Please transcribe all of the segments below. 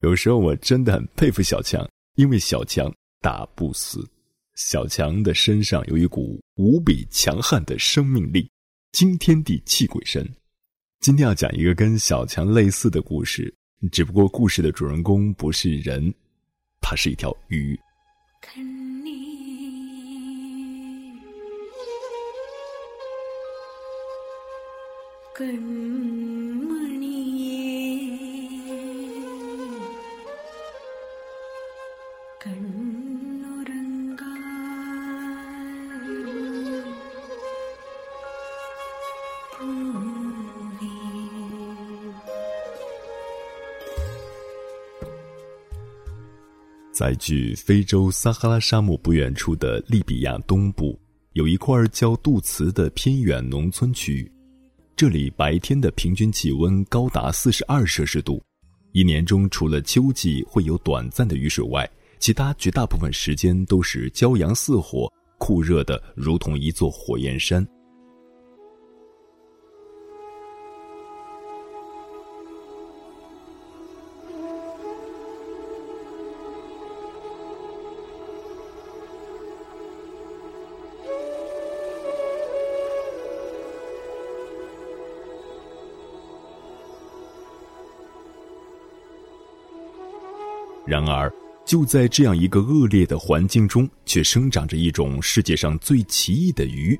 有时候我真的很佩服小强，因为小强打不死。小强的身上有一股无比强悍的生命力，惊天地泣鬼神。今天要讲一个跟小强类似的故事，只不过故事的主人公不是人，他是一条鱼。在距非洲撒哈拉沙漠不远处的利比亚东部，有一块叫杜茨的偏远农村区域。这里白天的平均气温高达四十二摄氏度，一年中除了秋季会有短暂的雨水外，其他绝大部分时间都是骄阳似火，酷热的如同一座火焰山。然而，就在这样一个恶劣的环境中，却生长着一种世界上最奇异的鱼。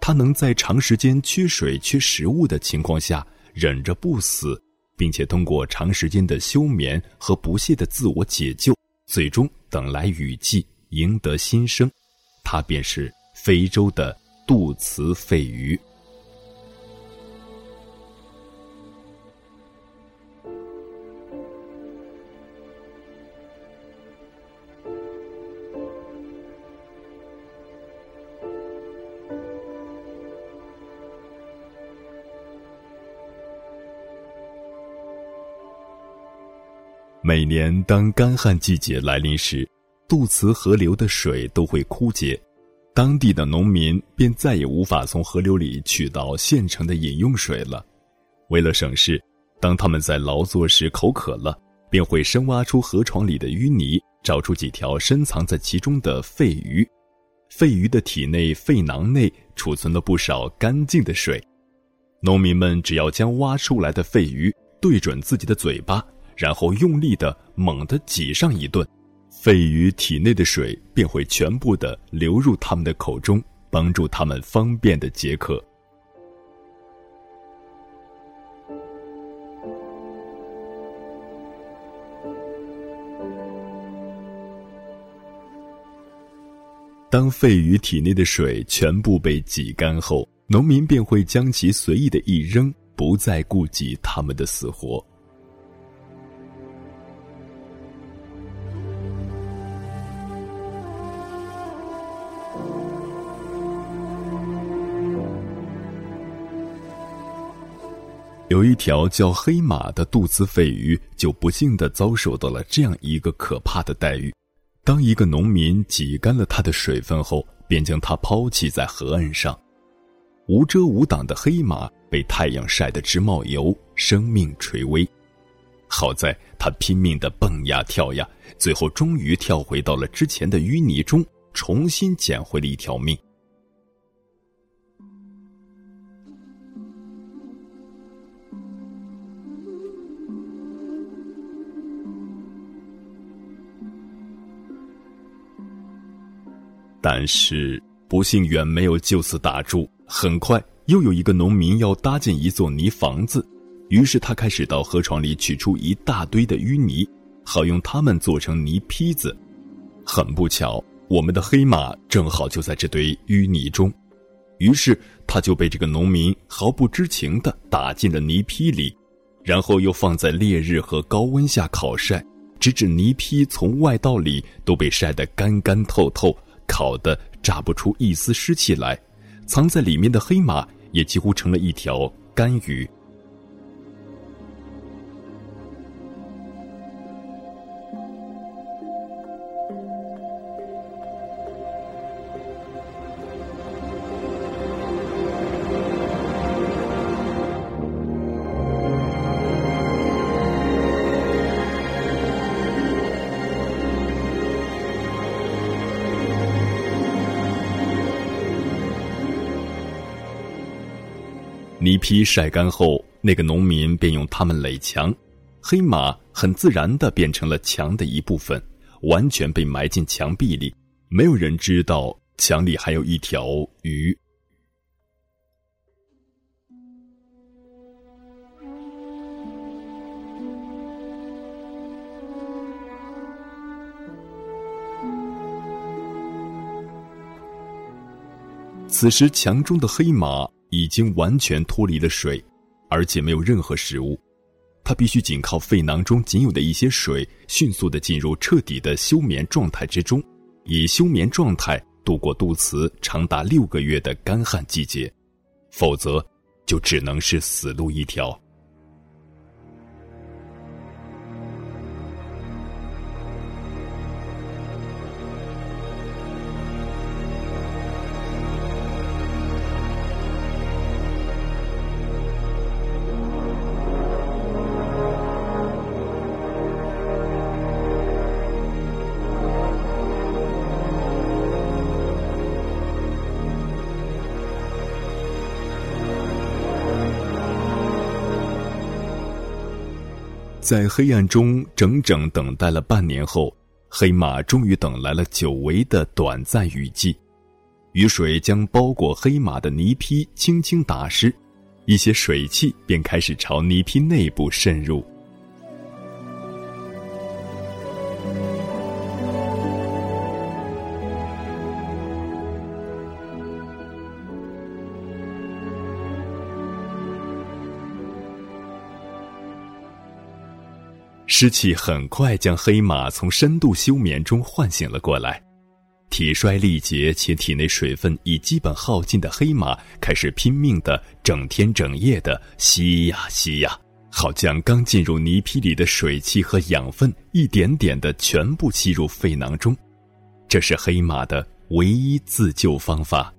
它能在长时间缺水、缺食物的情况下忍着不死，并且通过长时间的休眠和不懈的自我解救，最终等来雨季，赢得新生。它便是非洲的杜茨肺鱼。每年当干旱季节来临时，杜茨河流的水都会枯竭，当地的农民便再也无法从河流里取到现成的饮用水了。为了省事，当他们在劳作时口渴了，便会深挖出河床里的淤泥，找出几条深藏在其中的肺鱼。肺鱼的体内肺囊内储存了不少干净的水，农民们只要将挖出来的肺鱼对准自己的嘴巴。然后用力的猛地挤上一顿，肺鱼体内的水便会全部的流入他们的口中，帮助他们方便的解渴。当肺鱼体内的水全部被挤干后，农民便会将其随意的一扔，不再顾及他们的死活。有一条叫黑马的杜兹肺鱼，就不幸的遭受到了这样一个可怕的待遇：当一个农民挤干了它的水分后，便将它抛弃在河岸上。无遮无挡的黑马被太阳晒得直冒油，生命垂危。好在它拼命的蹦呀跳呀，最后终于跳回到了之前的淤泥中，重新捡回了一条命。但是不幸远没有就此打住，很快又有一个农民要搭建一座泥房子，于是他开始到河床里取出一大堆的淤泥，好用它们做成泥坯子。很不巧，我们的黑马正好就在这堆淤泥中，于是他就被这个农民毫不知情的打进了泥坯里，然后又放在烈日和高温下烤晒，直至泥坯从外到里都被晒得干干透透。烤得炸不出一丝湿气来，藏在里面的黑马也几乎成了一条干鱼。泥坯晒干后，那个农民便用它们垒墙，黑马很自然地变成了墙的一部分，完全被埋进墙壁里。没有人知道墙里还有一条鱼。此时，墙中的黑马已经完全脱离了水，而且没有任何食物。它必须仅靠肺囊中仅有的一些水，迅速的进入彻底的休眠状态之中，以休眠状态度过杜慈长达六个月的干旱季节，否则就只能是死路一条。在黑暗中整整等待了半年后，黑马终于等来了久违的短暂雨季。雨水将包裹黑马的泥坯轻轻打湿，一些水汽便开始朝泥坯内部渗入。湿气很快将黑马从深度休眠中唤醒了过来，体衰力竭且体内水分已基本耗尽的黑马开始拼命的整天整夜的吸呀吸呀，好将刚进入泥坯里的水汽和养分一点点的全部吸入肺囊中，这是黑马的唯一自救方法。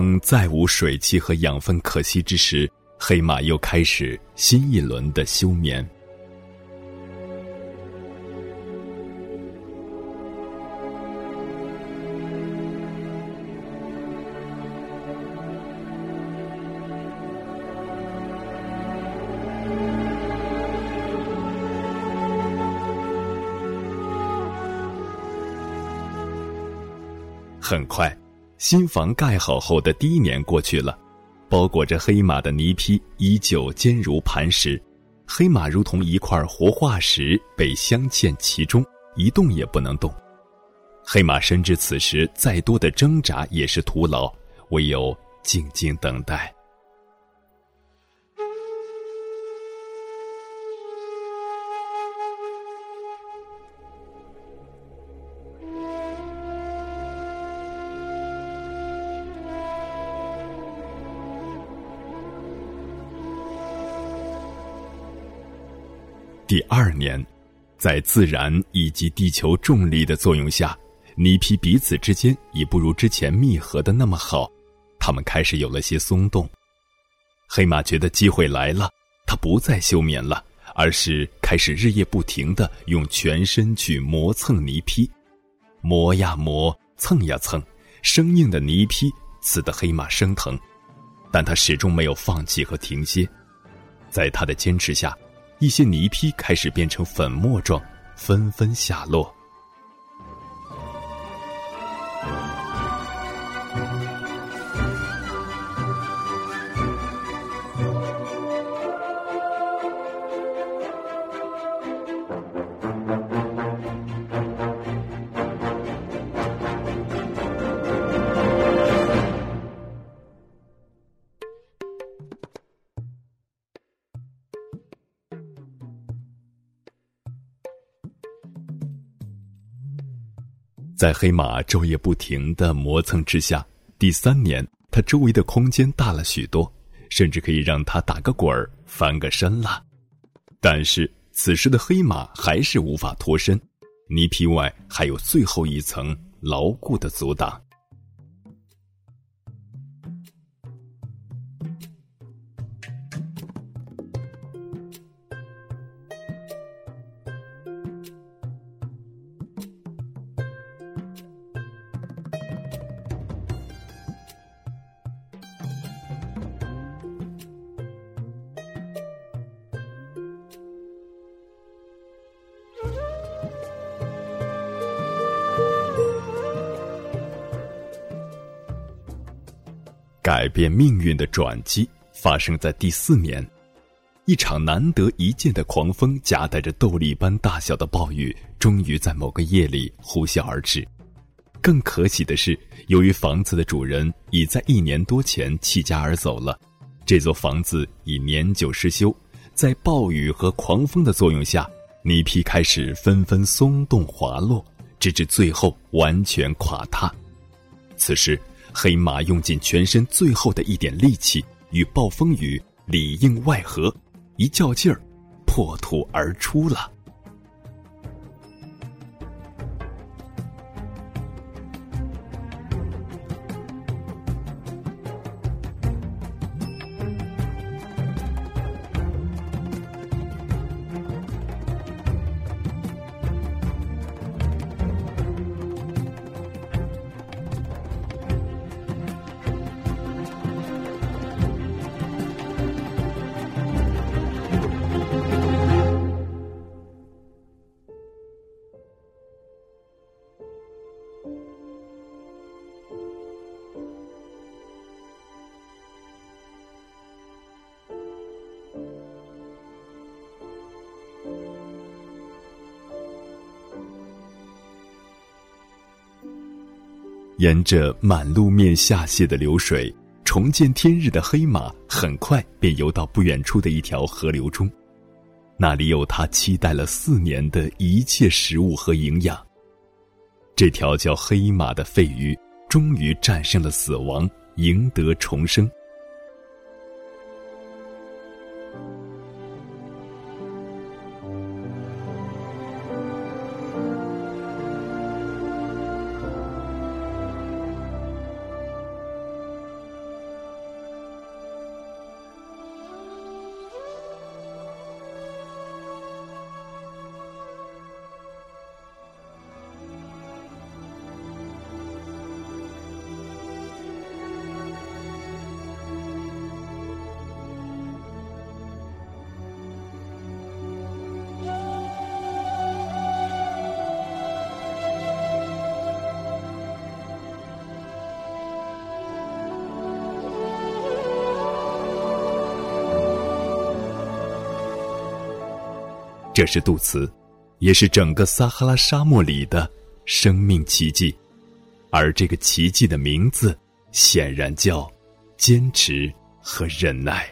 当再无水汽和养分可吸之时，黑马又开始新一轮的休眠。很快。新房盖好后的第一年过去了，包裹着黑马的泥坯依旧坚如磐石，黑马如同一块活化石被镶嵌其中，一动也不能动。黑马深知此时再多的挣扎也是徒劳，唯有静静等待。第二年，在自然以及地球重力的作用下，泥坯彼此之间已不如之前密合的那么好，它们开始有了些松动。黑马觉得机会来了，它不再休眠了，而是开始日夜不停的用全身去磨蹭泥坯，磨呀磨，蹭呀蹭，生硬的泥坯刺得黑马生疼，但它始终没有放弃和停歇，在他的坚持下。一些泥坯开始变成粉末状，纷纷下落。在黑马昼夜不停的磨蹭之下，第三年，它周围的空间大了许多，甚至可以让它打个滚儿、翻个身了。但是此时的黑马还是无法脱身，泥皮外还有最后一层牢固的阻挡。改变命运的转机发生在第四年，一场难得一见的狂风夹带着豆粒般大小的暴雨，终于在某个夜里呼啸而至。更可喜的是，由于房子的主人已在一年多前弃家而走了，这座房子已年久失修，在暴雨和狂风的作用下，泥坯开始纷纷松动滑落，直至最后完全垮塌。此时，黑马用尽全身最后的一点力气，与暴风雨里应外合，一较劲儿，破土而出了。沿着满路面下泻的流水，重见天日的黑马很快便游到不远处的一条河流中，那里有他期待了四年的一切食物和营养。这条叫黑马的肺鱼，终于战胜了死亡，赢得重生。这是杜茨，也是整个撒哈拉沙漠里的生命奇迹，而这个奇迹的名字，显然叫坚持和忍耐。